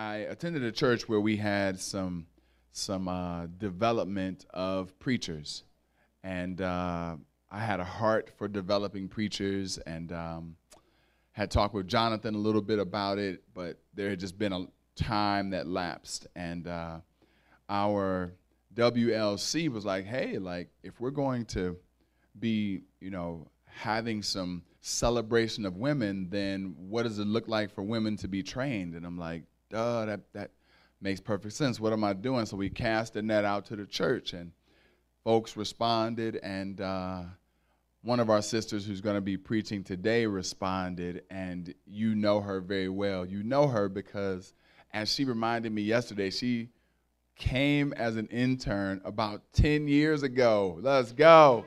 I attended a church where we had some some uh, development of preachers, and uh, I had a heart for developing preachers, and um, had talked with Jonathan a little bit about it, but there had just been a time that lapsed, and uh, our WLC was like, hey, like if we're going to be, you know, having some celebration of women, then what does it look like for women to be trained? And I'm like, duh, that that makes perfect sense. What am I doing? So we cast the net out to the church, and folks responded, and uh, one of our sisters who's going to be preaching today responded, and you know her very well. You know her because, as she reminded me yesterday, she came as an intern about 10 years ago. Let's go.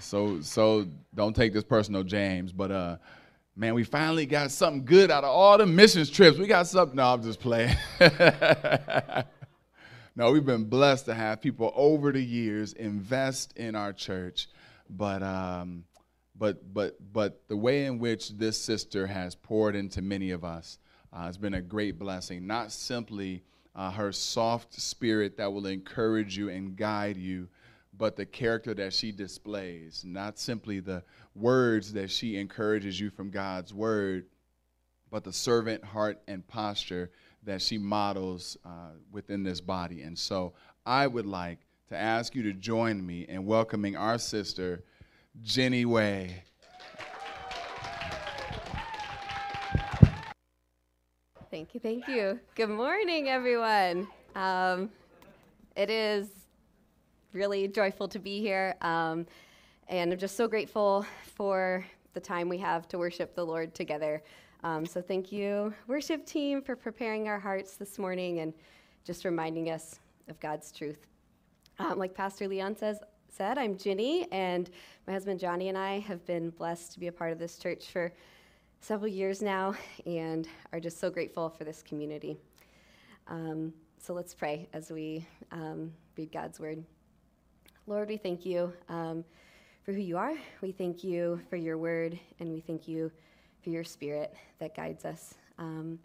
So, so don't take this personal, James, but uh, man, we finally got something good out of all the missions trips. We got something. No, I'm just playing. no, we've been blessed to have people over the years invest in our church, but um, but but but the way in which this sister has poured into many of us uh, has been a great blessing. Not simply uh, her soft spirit that will encourage you and guide you, but the character that she displays. Not simply the words that she encourages you from God's word, but the servant heart and posture that she models uh, within this body. And so I would like to ask you to join me in welcoming our sister, Jenny Way. Thank you, thank you. Good morning, everyone. Um, it is really joyful to be here. Um, and I'm just so grateful for the time we have to worship the Lord together. Um, so thank you, worship team, for preparing our hearts this morning and just reminding us of God's truth. Um, like Pastor Leon says, said, I'm Ginny, and my husband Johnny and I have been blessed to be a part of this church for several years now and are just so grateful for this community. Um, so let's pray as we um, read God's word. Lord, we thank you um, for who you are. We thank you for your word, and we thank you for your spirit that guides us, um,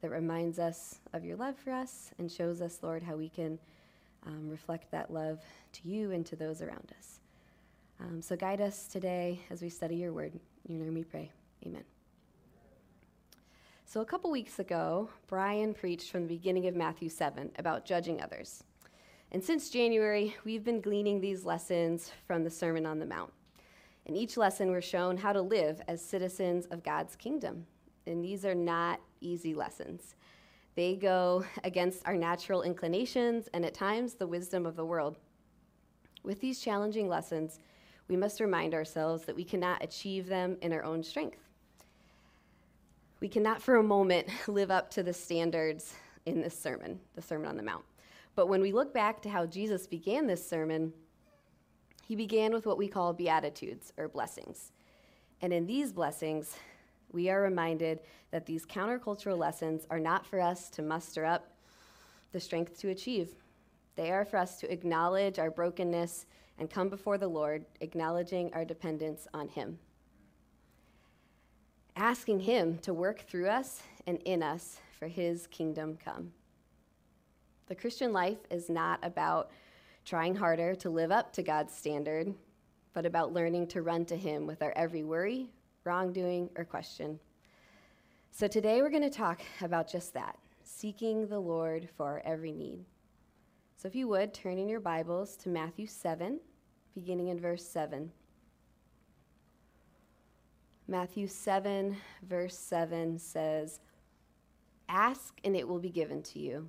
that reminds us of your love for us, and shows us, Lord, how we can um, reflect that love to you and to those around us. Um, so guide us today as we study your word. In your name we pray. Amen. So, a couple weeks ago, Brian preached from the beginning of Matthew 7 about judging others. And since January, we've been gleaning these lessons from the Sermon on the Mount. In each lesson, we're shown how to live as citizens of God's kingdom. And these are not easy lessons. They go against our natural inclinations and at times the wisdom of the world. With these challenging lessons, we must remind ourselves that we cannot achieve them in our own strength. We cannot for a moment live up to the standards in this sermon, the Sermon on the Mount. But when we look back to how Jesus began this sermon, he began with what we call beatitudes or blessings. And in these blessings, we are reminded that these countercultural lessons are not for us to muster up the strength to achieve. They are for us to acknowledge our brokenness and come before the Lord, acknowledging our dependence on Him. Asking Him to work through us and in us for His kingdom come. The Christian life is not about trying harder to live up to God's standard, but about learning to run to Him with our every worry, wrongdoing, or question. So today we're going to talk about just that seeking the Lord for our every need. So if you would, turn in your Bibles to Matthew 7, beginning in verse 7. Matthew 7, verse 7 says, Ask and it will be given to you.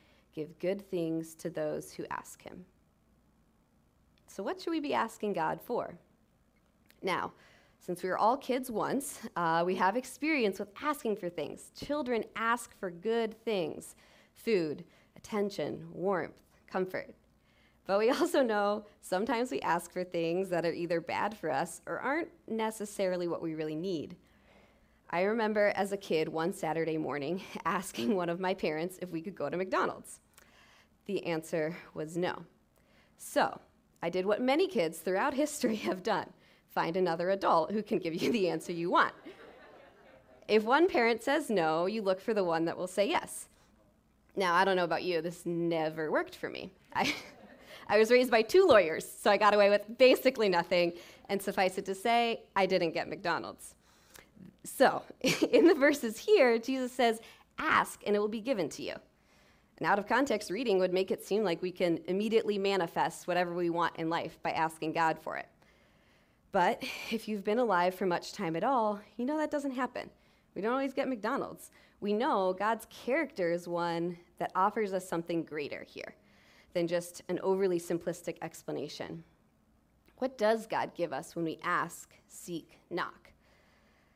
give good things to those who ask him. So, what should we be asking God for? Now, Since we were all kids once, uh, we have experience with asking for things. Children ask for good things food, attention, warmth, comfort. But we also know sometimes we ask for things that are either bad for us or aren't necessarily what we really need. I remember as a kid one Saturday morning asking one of my parents if we could go to McDonald's. The answer was no. So I did what many kids throughout history have done find another adult who can give you the answer you want. If one parent says no, you look for the one that will say yes. Now, I don't know about you, this never worked for me. I, I was raised by two lawyers, so I got away with basically nothing, and suffice it to say, I didn't get McDonald's. So, in the verses here, Jesus says, Ask, and it will be given to you. An out of context reading would make it seem like we can immediately manifest whatever we want in life by asking God for it. But if you've been alive for much time at all, you know that doesn't happen. We don't always get McDonald's. We know God's character is one that offers us something greater here than just an overly simplistic explanation. What does God give us when we ask, seek, knock?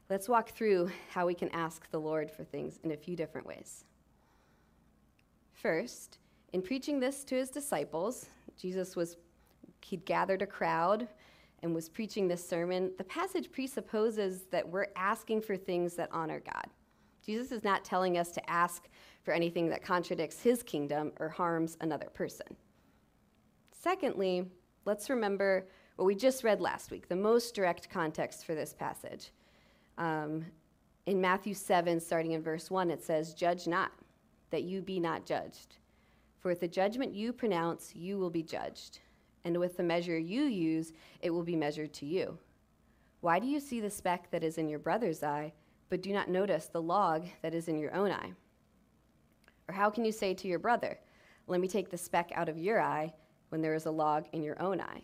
Let's walk through how we can ask the Lord for things in a few different ways. First, in preaching this to his disciples, Jesus was he'd gathered a crowd and was preaching this sermon. The passage presupposes that we're asking for things that honor God. Jesus is not telling us to ask for anything that contradicts his kingdom or harms another person. Secondly, let's remember what we just read last week, the most direct context for this passage. Um, in Matthew 7, starting in verse 1, it says, Judge not, that you be not judged. For with the judgment you pronounce, you will be judged. And with the measure you use, it will be measured to you. Why do you see the speck that is in your brother's eye, but do not notice the log that is in your own eye? Or how can you say to your brother, Let me take the speck out of your eye, when there is a log in your own eye?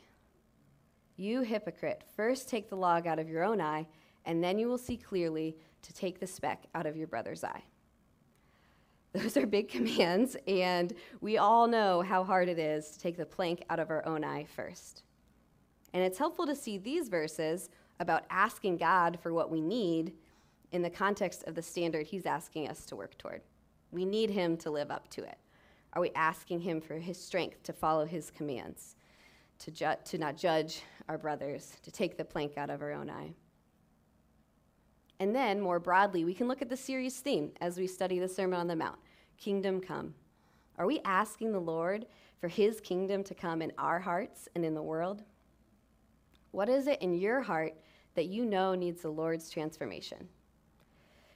You hypocrite, first take the log out of your own eye, and then you will see clearly to take the speck out of your brother's eye. Those are big commands, and we all know how hard it is to take the plank out of our own eye first. And it's helpful to see these verses about asking God for what we need in the context of the standard He's asking us to work toward. We need Him to live up to it. Are we asking Him for His strength to follow His commands, to, ju- to not judge our brothers, to take the plank out of our own eye? And then, more broadly, we can look at the series theme as we study the Sermon on the Mount Kingdom Come. Are we asking the Lord for His kingdom to come in our hearts and in the world? What is it in your heart that you know needs the Lord's transformation?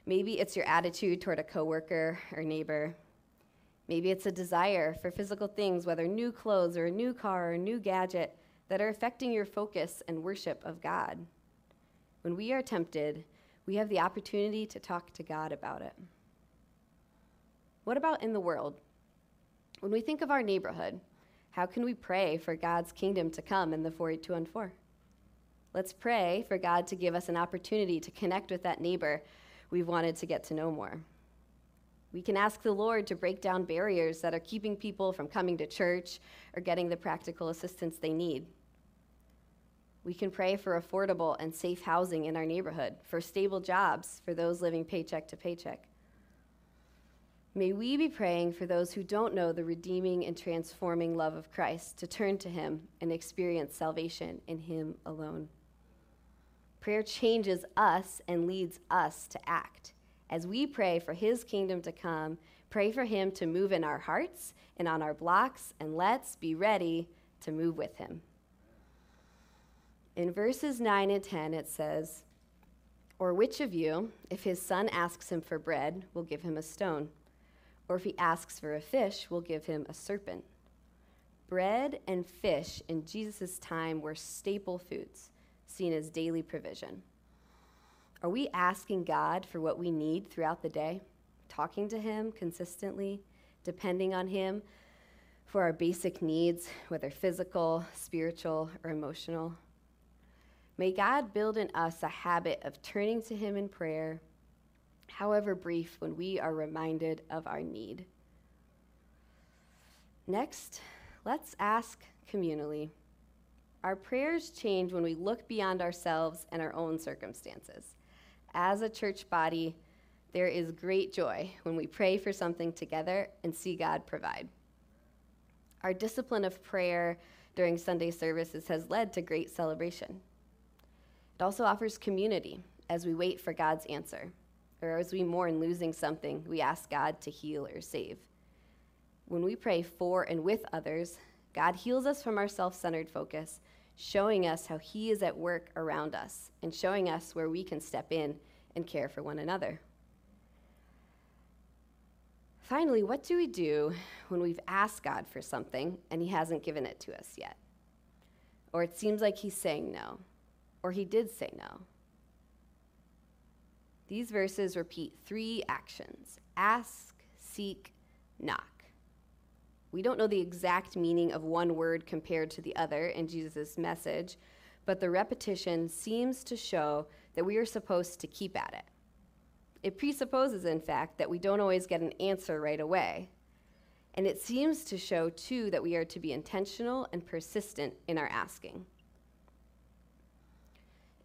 Maybe it's your attitude toward a coworker or neighbor. Maybe it's a desire for physical things, whether new clothes or a new car or a new gadget, that are affecting your focus and worship of God. When we are tempted, we have the opportunity to talk to God about it. What about in the world? When we think of our neighborhood, how can we pray for God's kingdom to come in the 48214? Let's pray for God to give us an opportunity to connect with that neighbor we've wanted to get to know more. We can ask the Lord to break down barriers that are keeping people from coming to church or getting the practical assistance they need. We can pray for affordable and safe housing in our neighborhood, for stable jobs for those living paycheck to paycheck. May we be praying for those who don't know the redeeming and transforming love of Christ to turn to Him and experience salvation in Him alone. Prayer changes us and leads us to act. As we pray for His kingdom to come, pray for Him to move in our hearts and on our blocks, and let's be ready to move with Him. In verses 9 and 10, it says, Or which of you, if his son asks him for bread, will give him a stone? Or if he asks for a fish, will give him a serpent? Bread and fish in Jesus' time were staple foods, seen as daily provision. Are we asking God for what we need throughout the day? Talking to Him consistently, depending on Him for our basic needs, whether physical, spiritual, or emotional? May God build in us a habit of turning to Him in prayer, however brief, when we are reminded of our need. Next, let's ask communally Our prayers change when we look beyond ourselves and our own circumstances. As a church body, there is great joy when we pray for something together and see God provide. Our discipline of prayer during Sunday services has led to great celebration. It also offers community as we wait for God's answer, or as we mourn losing something we ask God to heal or save. When we pray for and with others, God heals us from our self centered focus, showing us how He is at work around us and showing us where we can step in and care for one another. Finally, what do we do when we've asked God for something and He hasn't given it to us yet? Or it seems like He's saying no, or He did say no. These verses repeat three actions ask, seek, knock. We don't know the exact meaning of one word compared to the other in Jesus' message, but the repetition seems to show that we are supposed to keep at it. It presupposes, in fact, that we don't always get an answer right away. And it seems to show, too, that we are to be intentional and persistent in our asking.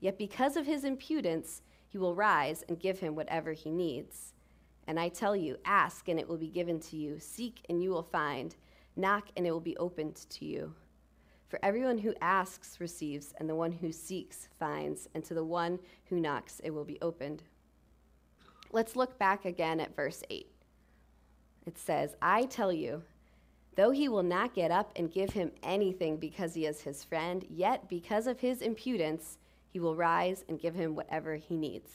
yet because of his impudence, he will rise and give him whatever he needs. And I tell you, ask and it will be given to you, seek and you will find, knock and it will be opened to you. For everyone who asks receives, and the one who seeks finds, and to the one who knocks it will be opened. Let's look back again at verse 8. It says, I tell you, though he will not get up and give him anything because he is his friend, yet because of his impudence, he will rise and give him whatever he needs.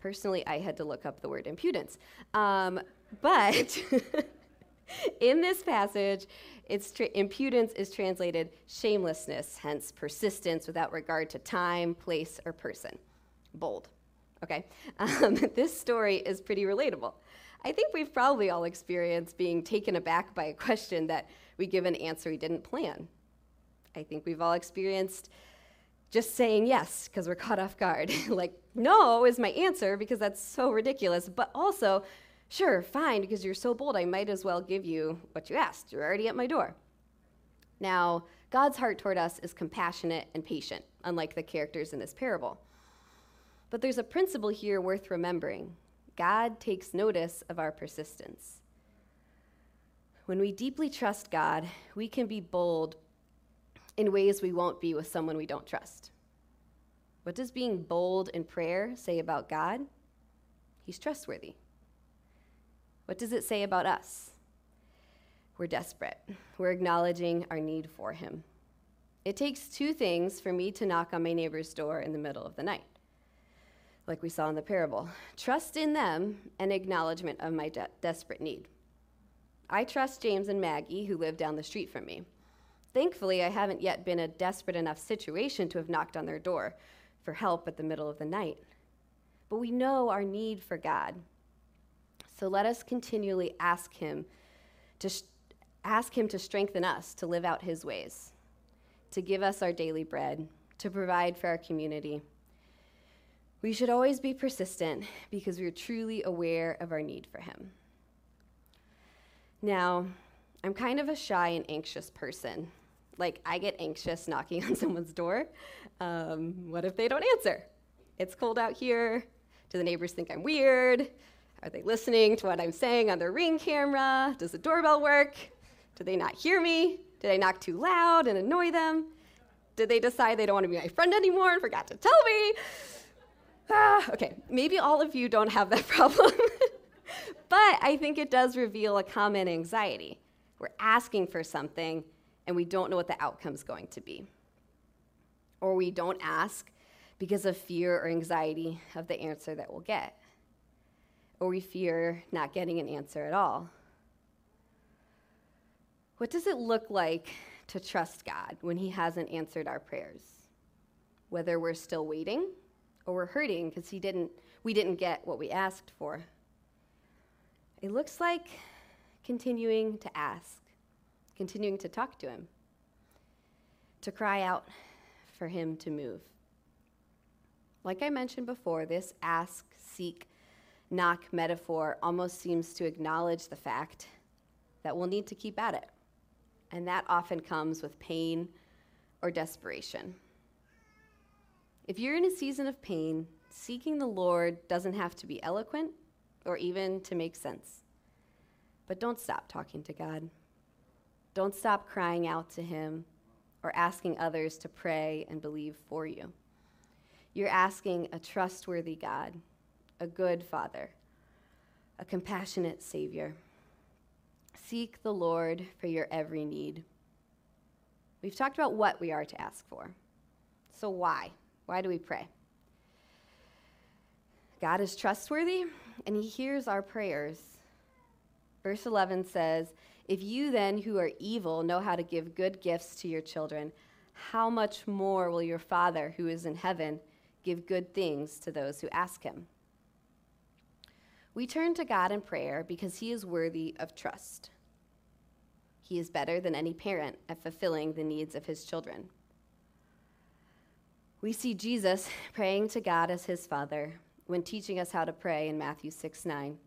Personally, I had to look up the word impudence. Um, but in this passage, its tra- impudence is translated shamelessness, hence persistence without regard to time, place, or person. Bold. Okay? Um, this story is pretty relatable. I think we've probably all experienced being taken aback by a question that we give an answer we didn't plan. I think we've all experienced just saying yes because we're caught off guard. like, no is my answer because that's so ridiculous, but also, sure, fine, because you're so bold, I might as well give you what you asked. You're already at my door. Now, God's heart toward us is compassionate and patient, unlike the characters in this parable. But there's a principle here worth remembering God takes notice of our persistence. When we deeply trust God, we can be bold in ways we won't be with someone we don't trust. What does being bold in prayer say about God? He's trustworthy. What does it say about us? We're desperate. We're acknowledging our need for Him. It takes two things for me to knock on my neighbor's door in the middle of the night, like we saw in the parable trust in them and acknowledgement of my de- desperate need. I trust James and Maggie, who live down the street from me. Thankfully, I haven't yet been a desperate enough situation to have knocked on their door for help at the middle of the night. But we know our need for God. So let us continually ask Him to sh- ask Him to strengthen us to live out His ways, to give us our daily bread, to provide for our community. We should always be persistent because we are truly aware of our need for Him. Now, I'm kind of a shy and anxious person. Like, I get anxious knocking on someone's door. Um, what if they don't answer? It's cold out here. Do the neighbors think I'm weird? Are they listening to what I'm saying on their ring camera? Does the doorbell work? Do they not hear me? Did I knock too loud and annoy them? Did they decide they don't want to be my friend anymore and forgot to tell me? Ah, okay, maybe all of you don't have that problem. but I think it does reveal a common anxiety. We're asking for something and we don't know what the outcome's going to be. Or we don't ask because of fear or anxiety of the answer that we'll get. Or we fear not getting an answer at all. What does it look like to trust God when He hasn't answered our prayers? Whether we're still waiting or we're hurting because He didn't, we didn't get what we asked for. It looks like continuing to ask, continuing to talk to Him, to cry out for Him to move. Like I mentioned before, this ask, seek, knock metaphor almost seems to acknowledge the fact that we'll need to keep at it. And that often comes with pain or desperation. If you're in a season of pain, seeking the Lord doesn't have to be eloquent or even to make sense. But don't stop talking to God. Don't stop crying out to Him or asking others to pray and believe for you. You're asking a trustworthy God, a good Father, a compassionate Savior. Seek the Lord for your every need. We've talked about what we are to ask for. So, why? Why do we pray? God is trustworthy and he hears our prayers. Verse 11 says, If you then, who are evil, know how to give good gifts to your children, how much more will your Father, who is in heaven, give good things to those who ask him? We turn to God in prayer because he is worthy of trust. He is better than any parent at fulfilling the needs of his children. We see Jesus praying to God as his Father when teaching us how to pray in Matthew 6 9, which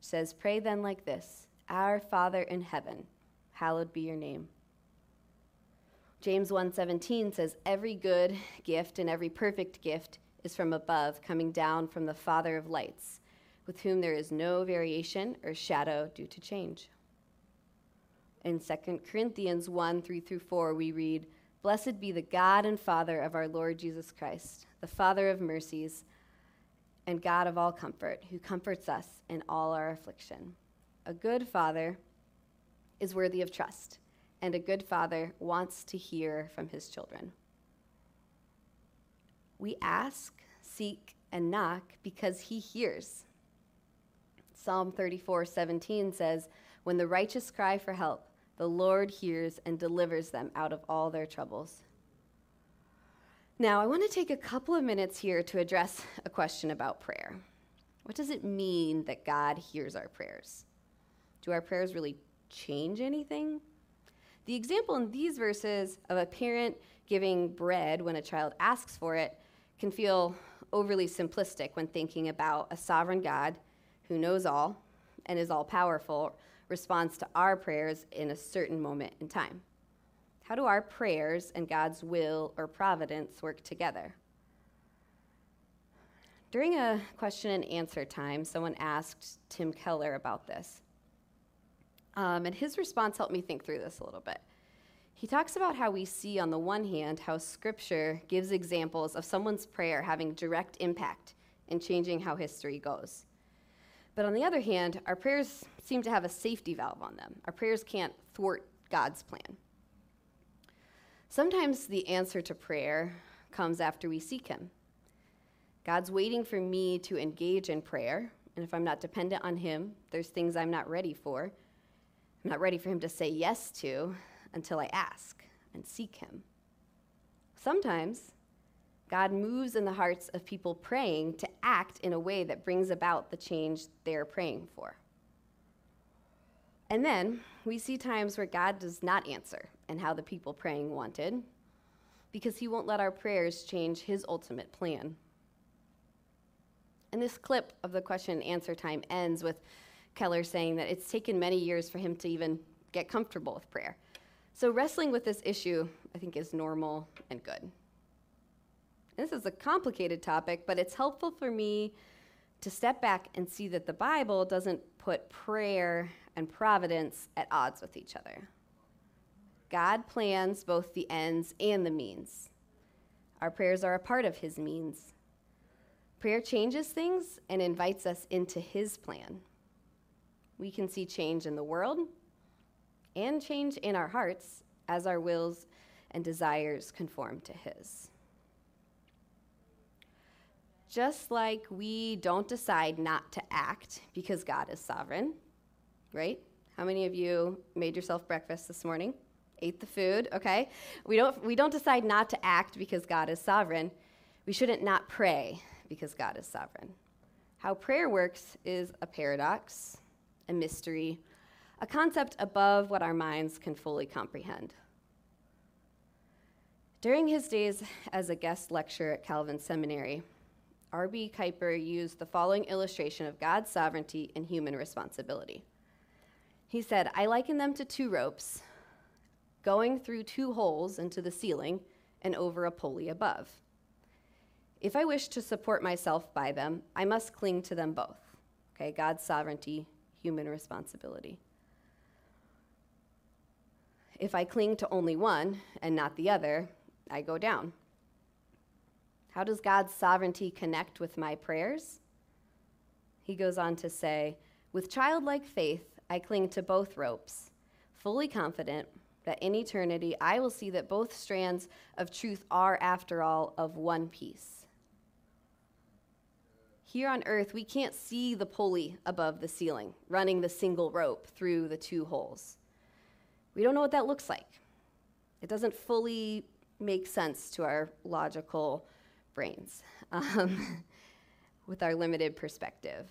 says, Pray then like this Our Father in heaven, hallowed be your name. James 1:17 says every good gift and every perfect gift is from above coming down from the father of lights with whom there is no variation or shadow due to change. In 2 Corinthians 1 3 through 4, we read, Blessed be the God and Father of our Lord Jesus Christ, the Father of mercies and God of all comfort, who comforts us in all our affliction. A good Father is worthy of trust, and a good Father wants to hear from his children. We ask, seek, and knock because he hears. Psalm 34 17 says, When the righteous cry for help, the Lord hears and delivers them out of all their troubles. Now, I want to take a couple of minutes here to address a question about prayer. What does it mean that God hears our prayers? Do our prayers really change anything? The example in these verses of a parent giving bread when a child asks for it can feel overly simplistic when thinking about a sovereign God who knows all and is all powerful, responds to our prayers in a certain moment in time. How do our prayers and God's will or providence work together? During a question and answer time, someone asked Tim Keller about this. Um, and his response helped me think through this a little bit. He talks about how we see, on the one hand, how Scripture gives examples of someone's prayer having direct impact in changing how history goes. But on the other hand, our prayers seem to have a safety valve on them. Our prayers can't thwart God's plan. Sometimes the answer to prayer comes after we seek Him. God's waiting for me to engage in prayer, and if I'm not dependent on Him, there's things I'm not ready for. I'm not ready for Him to say yes to until I ask and seek Him. Sometimes God moves in the hearts of people praying to act in a way that brings about the change they're praying for. And then we see times where God does not answer and how the people praying wanted because he won't let our prayers change his ultimate plan. And this clip of the question and answer time ends with Keller saying that it's taken many years for him to even get comfortable with prayer. So, wrestling with this issue, I think, is normal and good. This is a complicated topic, but it's helpful for me to step back and see that the Bible doesn't put prayer and providence at odds with each other. God plans both the ends and the means. Our prayers are a part of His means. Prayer changes things and invites us into His plan. We can see change in the world and change in our hearts as our wills and desires conform to His. Just like we don't decide not to act because God is sovereign, right? How many of you made yourself breakfast this morning, ate the food, okay? We don't, we don't decide not to act because God is sovereign. We shouldn't not pray because God is sovereign. How prayer works is a paradox, a mystery, a concept above what our minds can fully comprehend. During his days as a guest lecturer at Calvin Seminary, R.B. Kuiper used the following illustration of God's sovereignty and human responsibility. He said, I liken them to two ropes going through two holes into the ceiling and over a pulley above. If I wish to support myself by them, I must cling to them both. Okay, God's sovereignty, human responsibility. If I cling to only one and not the other, I go down. How does God's sovereignty connect with my prayers? He goes on to say, With childlike faith, I cling to both ropes, fully confident that in eternity I will see that both strands of truth are, after all, of one piece. Here on earth, we can't see the pulley above the ceiling, running the single rope through the two holes. We don't know what that looks like. It doesn't fully make sense to our logical brains um, with our limited perspective.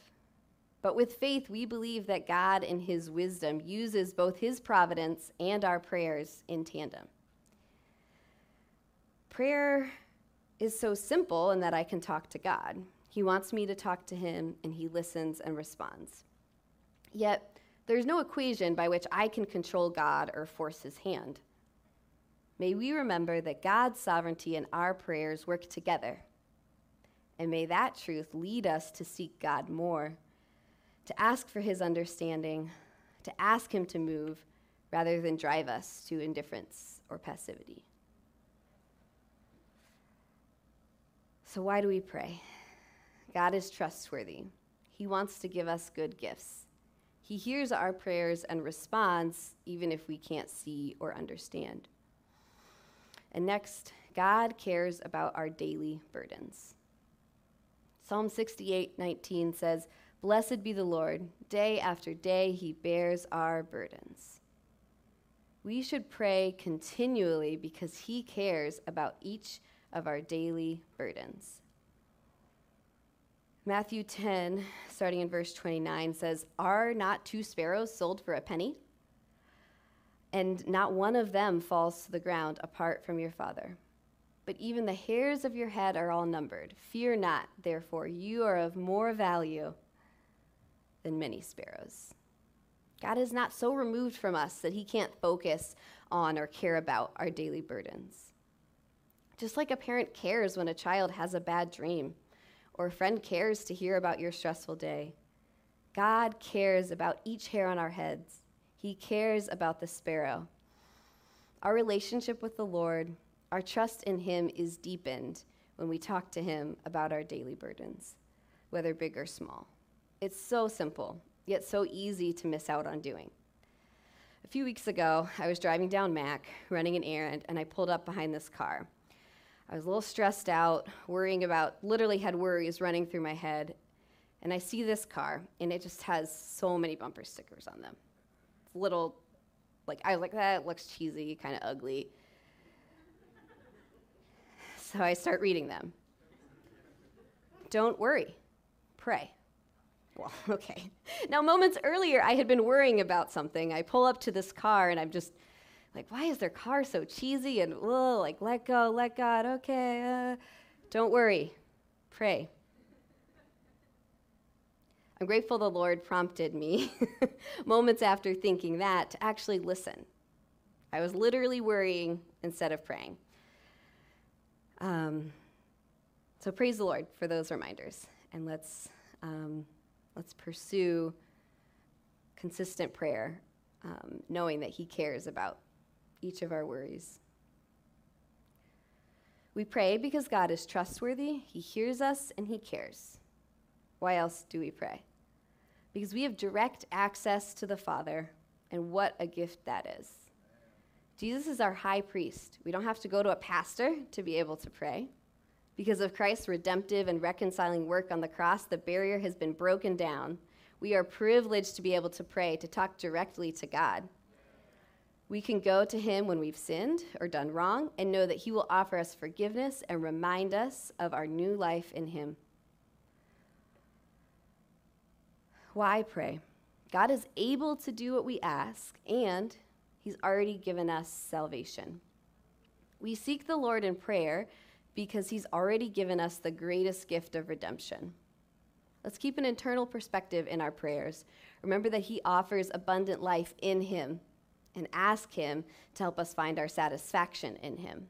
But with faith, we believe that God, in His wisdom, uses both His providence and our prayers in tandem. Prayer is so simple in that I can talk to God. He wants me to talk to Him, and He listens and responds. Yet, there's no equation by which I can control God or force His hand. May we remember that God's sovereignty and our prayers work together. And may that truth lead us to seek God more, to ask for his understanding, to ask him to move, rather than drive us to indifference or passivity. So, why do we pray? God is trustworthy. He wants to give us good gifts. He hears our prayers and responds, even if we can't see or understand. And next, God cares about our daily burdens. Psalm 68 19 says, Blessed be the Lord, day after day he bears our burdens. We should pray continually because he cares about each of our daily burdens. Matthew 10, starting in verse 29, says, Are not two sparrows sold for a penny? and not one of them falls to the ground apart from your Father. But even the hairs of your head are all numbered. Fear not, therefore, you are of more value than many sparrows. God is not so removed from us that he can't focus on or care about our daily burdens. Just like a parent cares when a child has a bad dream, or a friend cares to hear about your stressful day, God cares about each hair on our heads he cares about the sparrow. Our relationship with the Lord, our trust in Him is deepened when we talk to Him about our daily burdens, whether big or small. It's so simple, yet so easy to miss out on doing. A few weeks ago, I was driving down Mack, running an errand, and I pulled up behind this car. I was a little stressed out, worrying about, literally had worries running through my head. And I see this car, and it just has so many bumper stickers on them It's little, like, I was like, that looks cheesy, kind of ugly. So I start reading them. Don't worry, pray. Well, okay. Now, moments earlier, I had been worrying about something. I pull up to this car and I'm just like, why is their car so cheesy? And, oh, like, let go, let God, okay. Uh, don't worry, pray. I'm grateful the Lord prompted me, moments after thinking that, to actually listen. I was literally worrying instead of praying. Um, so praise the Lord for those reminders, and let's um, let's pursue consistent prayer, um, knowing that He cares about each of our worries. We pray because God is trustworthy, He hears us, and He cares. Why else do we pray? because we have direct access to the Father, and what a gift that is. Jesus is our high priest. We don't have to go to a pastor to be able to pray. Because of Christ's redemptive and reconciling work on the cross, the barrier has been broken down. We are privileged to be able to pray, to talk directly to God. We can go to Him when we've sinned or done wrong and know that He will offer us forgiveness and remind us of our new life in Him. Why pray? God is able to do what we ask, and He's already given us salvation. We seek the Lord in prayer because He's already given us the greatest gift of redemption. Let's keep an internal perspective in our prayers. Remember that He offers abundant life in Him and ask Him to help us find our satisfaction in Him.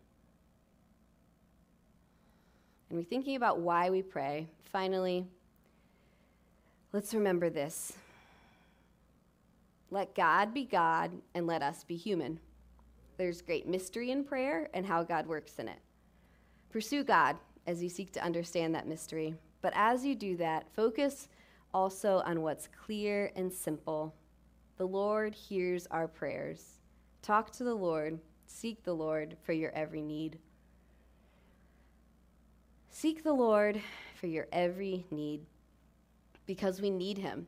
And we're thinking about why we pray. Finally, let's remember this let God be God and let us be human. There's great mystery in prayer and how God works in it. Pursue God as you seek to understand that mystery. But as you do that, focus also on what's clear and simple. The Lord hears our prayers. Talk to the Lord, seek the Lord for your every need. Seek the Lord for your every need because we need Him,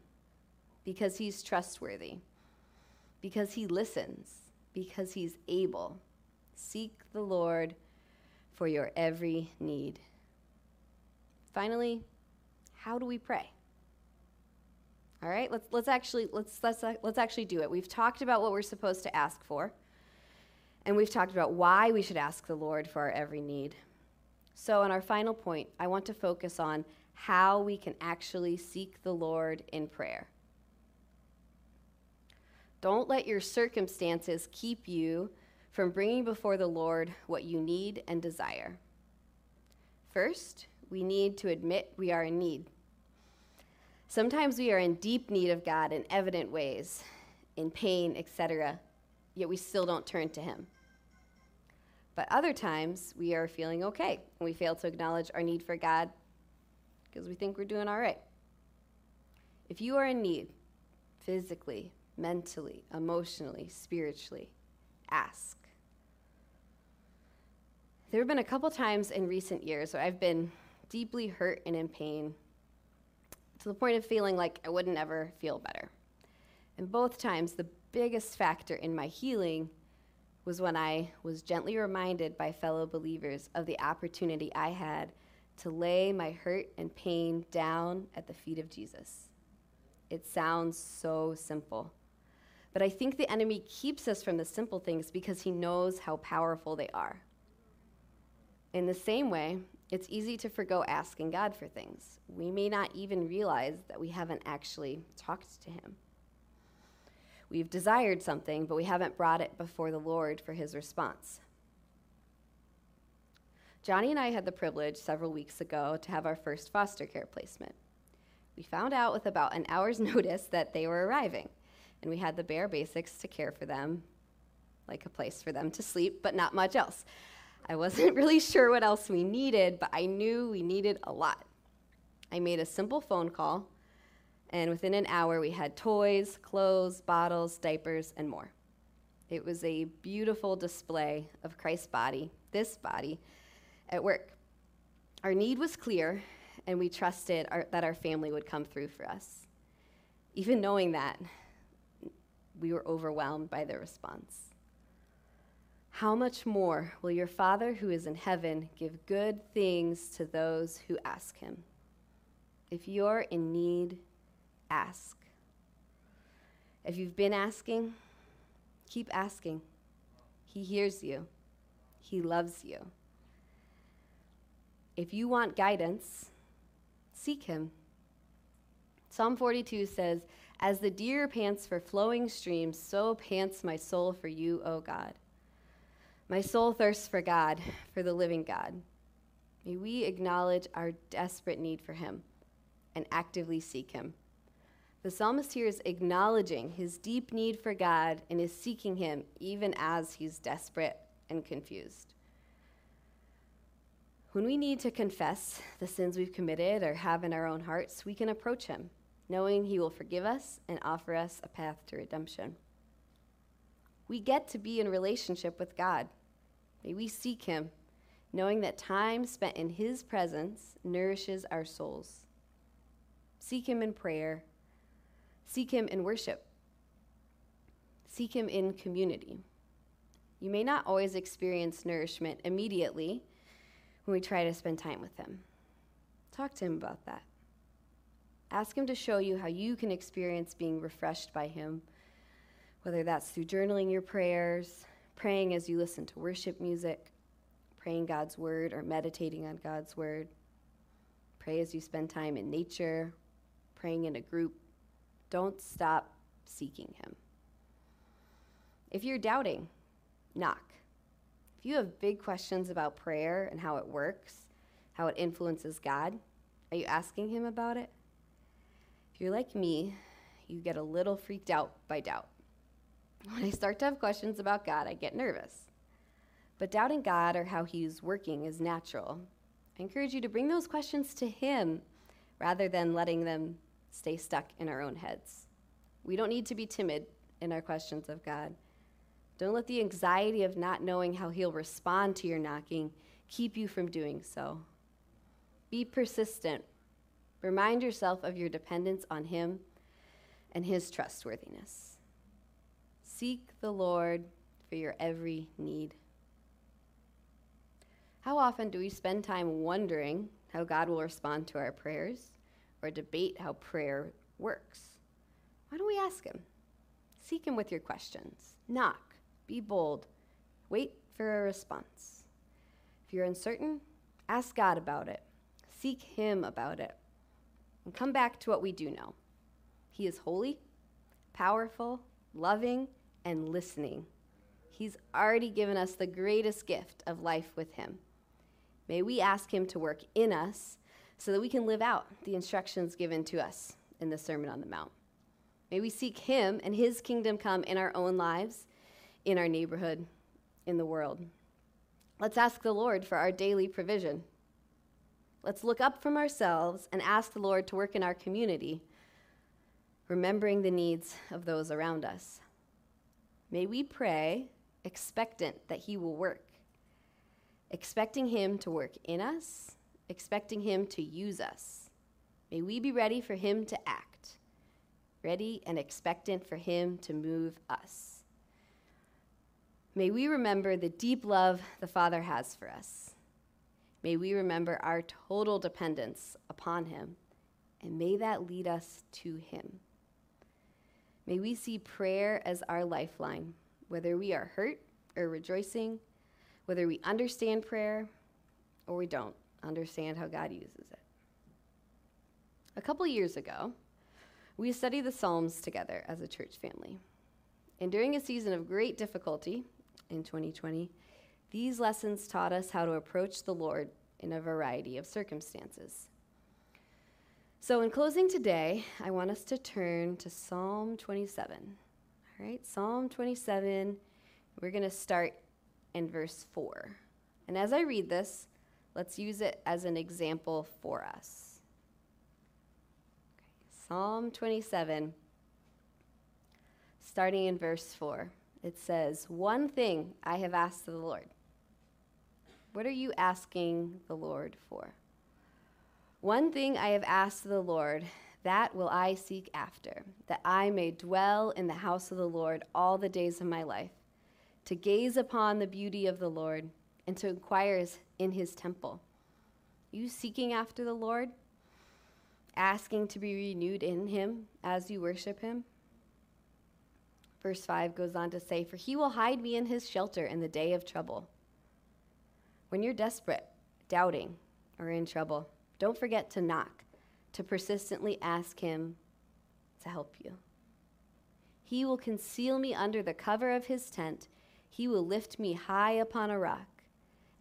because He's trustworthy, because He listens, because He's able. Seek the Lord for your every need. Finally, how do we pray? All right, let's, let's actually let's, let's, uh, let's actually do it. We've talked about what we're supposed to ask for, and we've talked about why we should ask the Lord for our every need. So, on our final point, I want to focus on how we can actually seek the Lord in prayer. Don't let your circumstances keep you from bringing before the Lord what you need and desire. First, we need to admit we are in need. Sometimes we are in deep need of God in evident ways, in pain, etc., yet we still don't turn to Him. But other times we are feeling okay and we fail to acknowledge our need for God because we think we're doing all right. If you are in need, physically, mentally, emotionally, spiritually, ask. There have been a couple times in recent years where I've been deeply hurt and in pain to the point of feeling like I wouldn't ever feel better. And both times, the biggest factor in my healing was when I was gently reminded by fellow believers of the opportunity I had to lay my hurt and pain down at the feet of Jesus. It sounds so simple. But I think the enemy keeps us from the simple things because he knows how powerful they are. In the same way, it's easy to forgo asking God for things. We may not even realize that we haven't actually talked to Him. We've desired something, but we haven't brought it before the Lord for His response. Johnny and I had the privilege several weeks ago to have our first foster care placement. We found out with about an hour's notice that they were arriving, and we had the bare basics to care for them, like a place for them to sleep, but not much else. I wasn't really sure what else we needed, but I knew we needed a lot. I made a simple phone call, and within an hour, we had toys, clothes, bottles, diapers, and more. It was a beautiful display of Christ's body, this body, at work. Our need was clear, and we trusted our, that our family would come through for us. Even knowing that, we were overwhelmed by their response how much more will your Father who is in heaven give good things to those who ask him? If you're in need, ask. If you've been asking, keep asking. He hears you, He loves you. If you want guidance, seek Him. Psalm 42 says, As the deer pants for flowing streams, so pants my soul for you, O God. My soul thirsts for God, for the living God. May we acknowledge our desperate need for Him and actively seek Him. The psalmist here is acknowledging his deep need for God and is seeking Him even as he's desperate and confused. When we need to confess the sins we've committed or have in our own hearts, we can approach Him, knowing He will forgive us and offer us a path to redemption. We get to be in relationship with God May we seek him, knowing that time spent in his presence nourishes our souls. Seek him in prayer, seek him in worship, seek him in community. you may not always experience nourishment immediately when we try to spend time with Him. Talk to Him about that. Ask Him to show you how you can experience being refreshed by Him, whether that's through journaling your prayers, praying as you listen to worship music, praying God's Word, or meditating on God's Word. Pray as you spend time in nature, praying in a group. Don't stop seeking Him. If you're doubting, knock. If you have big questions about prayer and how it works, how it influences God, are you asking Him about it? If you're like me, you get a little freaked out by doubt. When I start to have questions about God, I get nervous. But doubting God or how He's working is natural. I encourage you to bring those questions to Him rather than letting them stay stuck in our own heads. We don't need to be timid in our questions of God. Don't let the anxiety of not knowing how He'll respond to your knocking keep you from doing so. Be persistent. Remind yourself of your dependence on Him and His trustworthiness. Seek the Lord for your every need. How often do we spend time wondering how God will respond to our prayers or debate how prayer works? Why don't we ask Him? Seek Him with your questions. Knock. Be bold. Wait for a response. If you're uncertain, ask God about it. Seek Him about it. And come back to what we do know He is holy, powerful, loving, and listening. He's already given us the greatest gift of life with Him. May we ask Him to work in us so that we can live out the instructions given to us in the Sermon on the Mount. May we seek Him and His kingdom come in our own lives, in our neighborhood, in the world. Let's ask the Lord for our daily provision. Let's look up from ourselves and ask the Lord to work in our community, remembering the needs of those around us. May we pray expectant that He will work, expecting Him to work in us, expecting Him to use us. May we be ready for Him to act, ready and expectant for Him to move us. May we remember the deep love the Father has for us. May we remember our total dependence upon Him, and may that lead us to Him. May we see prayer as our lifeline, whether we are hurt or rejoicing, whether we understand prayer or we don't understand how God uses it. A couple years ago, we studied the Psalms together as a church family. And during a season of great difficulty in 2020, these lessons taught us how to approach the Lord in a variety of circumstances. So, in closing today, I want us to turn to Psalm 27. All right, Psalm 27, we're going to start in verse 4. And as I read this, let's use it as an example for us. Okay, Psalm 27, starting in verse 4. It says, One thing I have asked of the Lord. What are you asking the Lord for? One thing I have asked of the Lord, that will I seek after, that I may dwell in the house of the Lord all the days of my life, to gaze upon the beauty of the Lord and to inquire in his temple. You seeking after the Lord? Asking to be renewed in him as you worship him? Verse 5 goes on to say, For he will hide me in his shelter in the day of trouble. When you're desperate, doubting, or in trouble, don't forget to knock, to persistently ask Him to help you. He will conceal me under the cover of His tent, He will lift me high upon a rock.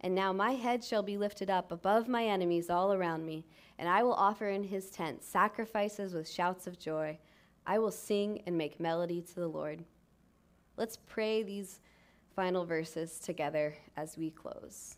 And now my head shall be lifted up above my enemies all around me, and I will offer in His tent sacrifices with shouts of joy. I will sing and make melody to the Lord. Let's pray these final verses together as we close.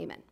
Amen.